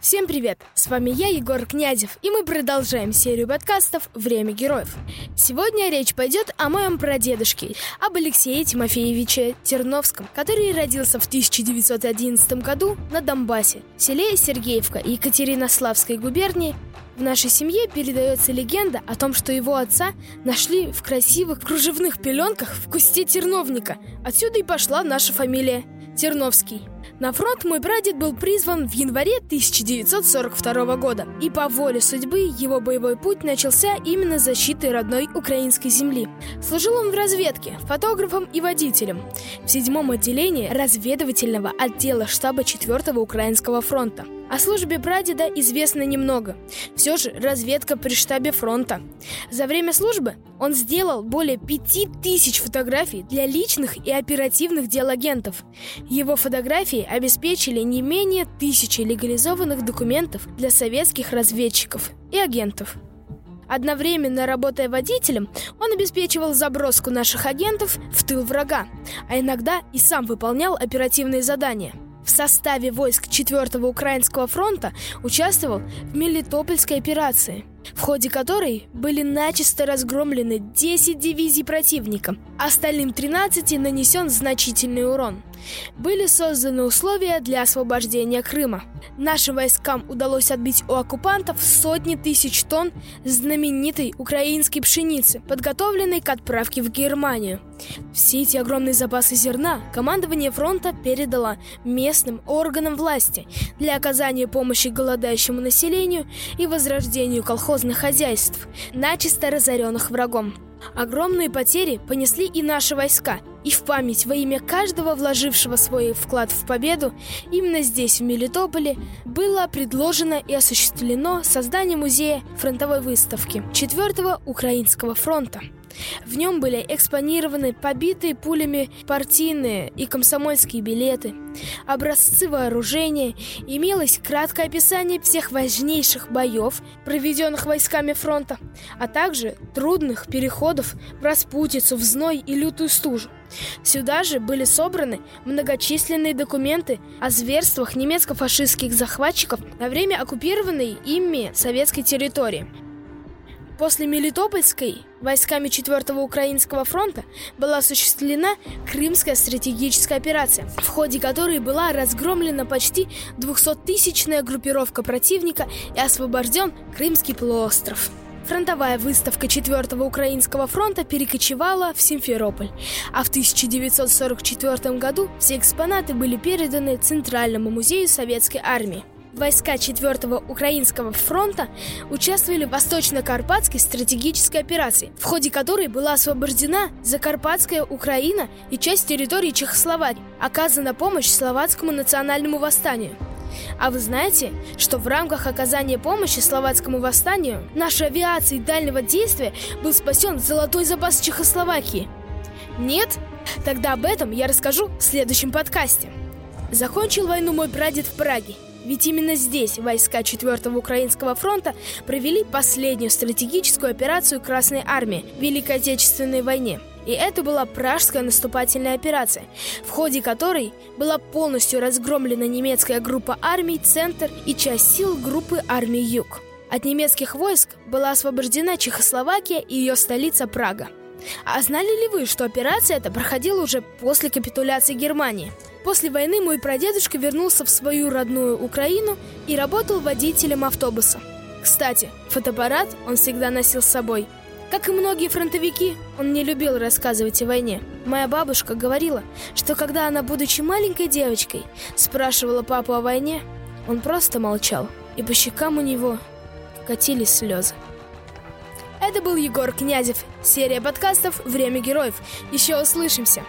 Всем привет! С вами я, Егор Князев, и мы продолжаем серию подкастов «Время героев». Сегодня речь пойдет о моем прадедушке, об Алексее Тимофеевиче Терновском, который родился в 1911 году на Донбассе, в селе Сергеевка Екатеринославской губернии. В нашей семье передается легенда о том, что его отца нашли в красивых кружевных пеленках в кусте терновника. Отсюда и пошла наша фамилия Терновский. На фронт мой прадед был призван в январе 1942 года, и по воле судьбы его боевой путь начался именно с защиты родной украинской земли. Служил он в разведке, фотографом и водителем в седьмом отделении разведывательного отдела штаба 4-го Украинского фронта. О службе прадеда известно немного. Все же разведка при штабе фронта. За время службы он сделал более пяти тысяч фотографий для личных и оперативных дел агентов. Его фотографии обеспечили не менее тысячи легализованных документов для советских разведчиков и агентов. Одновременно работая водителем, он обеспечивал заброску наших агентов в тыл врага, а иногда и сам выполнял оперативные задания – в составе войск 4-го Украинского фронта участвовал в Мелитопольской операции, в ходе которой были начисто разгромлены 10 дивизий противника, остальным 13 нанесен значительный урон – были созданы условия для освобождения Крыма. Нашим войскам удалось отбить у оккупантов сотни тысяч тонн знаменитой украинской пшеницы, подготовленной к отправке в Германию. Все эти огромные запасы зерна командование фронта передало местным органам власти для оказания помощи голодающему населению и возрождению колхозных хозяйств, начисто разоренных врагом. Огромные потери понесли и наши войска, и в память во имя каждого вложившего свой вклад в победу, именно здесь, в Мелитополе, было предложено и осуществлено создание музея фронтовой выставки 4-го Украинского фронта. В нем были экспонированы побитые пулями партийные и комсомольские билеты, образцы вооружения, имелось краткое описание всех важнейших боев, проведенных войсками фронта, а также трудных переходов в распутицу, в зной и лютую стужу. Сюда же были собраны многочисленные документы о зверствах немецко-фашистских захватчиков на время оккупированной ими советской территории – После Мелитопольской войсками 4-го Украинского фронта была осуществлена Крымская стратегическая операция, в ходе которой была разгромлена почти 200-тысячная группировка противника и освобожден Крымский полуостров. Фронтовая выставка 4-го Украинского фронта перекочевала в Симферополь, а в 1944 году все экспонаты были переданы Центральному музею Советской армии. Войска 4-го Украинского фронта участвовали в Восточно-Карпатской стратегической операции, в ходе которой была освобождена Закарпатская Украина и часть территории Чехословакии. Оказана помощь словацкому национальному восстанию. А вы знаете, что в рамках оказания помощи словацкому восстанию нашей авиации дальнего действия был спасен золотой запас Чехословакии? Нет? Тогда об этом я расскажу в следующем подкасте. Закончил войну мой прадед в Праге – ведь именно здесь войска 4-го Украинского фронта провели последнюю стратегическую операцию Красной Армии в Великой Отечественной войне. И это была пражская наступательная операция, в ходе которой была полностью разгромлена немецкая группа армий «Центр» и часть сил группы армий «Юг». От немецких войск была освобождена Чехословакия и ее столица Прага. А знали ли вы, что операция эта проходила уже после капитуляции Германии? После войны мой прадедушка вернулся в свою родную Украину и работал водителем автобуса. Кстати, фотоаппарат он всегда носил с собой. Как и многие фронтовики, он не любил рассказывать о войне. Моя бабушка говорила, что когда она, будучи маленькой девочкой, спрашивала папу о войне, он просто молчал, и по щекам у него катились слезы. Это был Егор Князев. Серия подкастов «Время героев». Еще услышимся.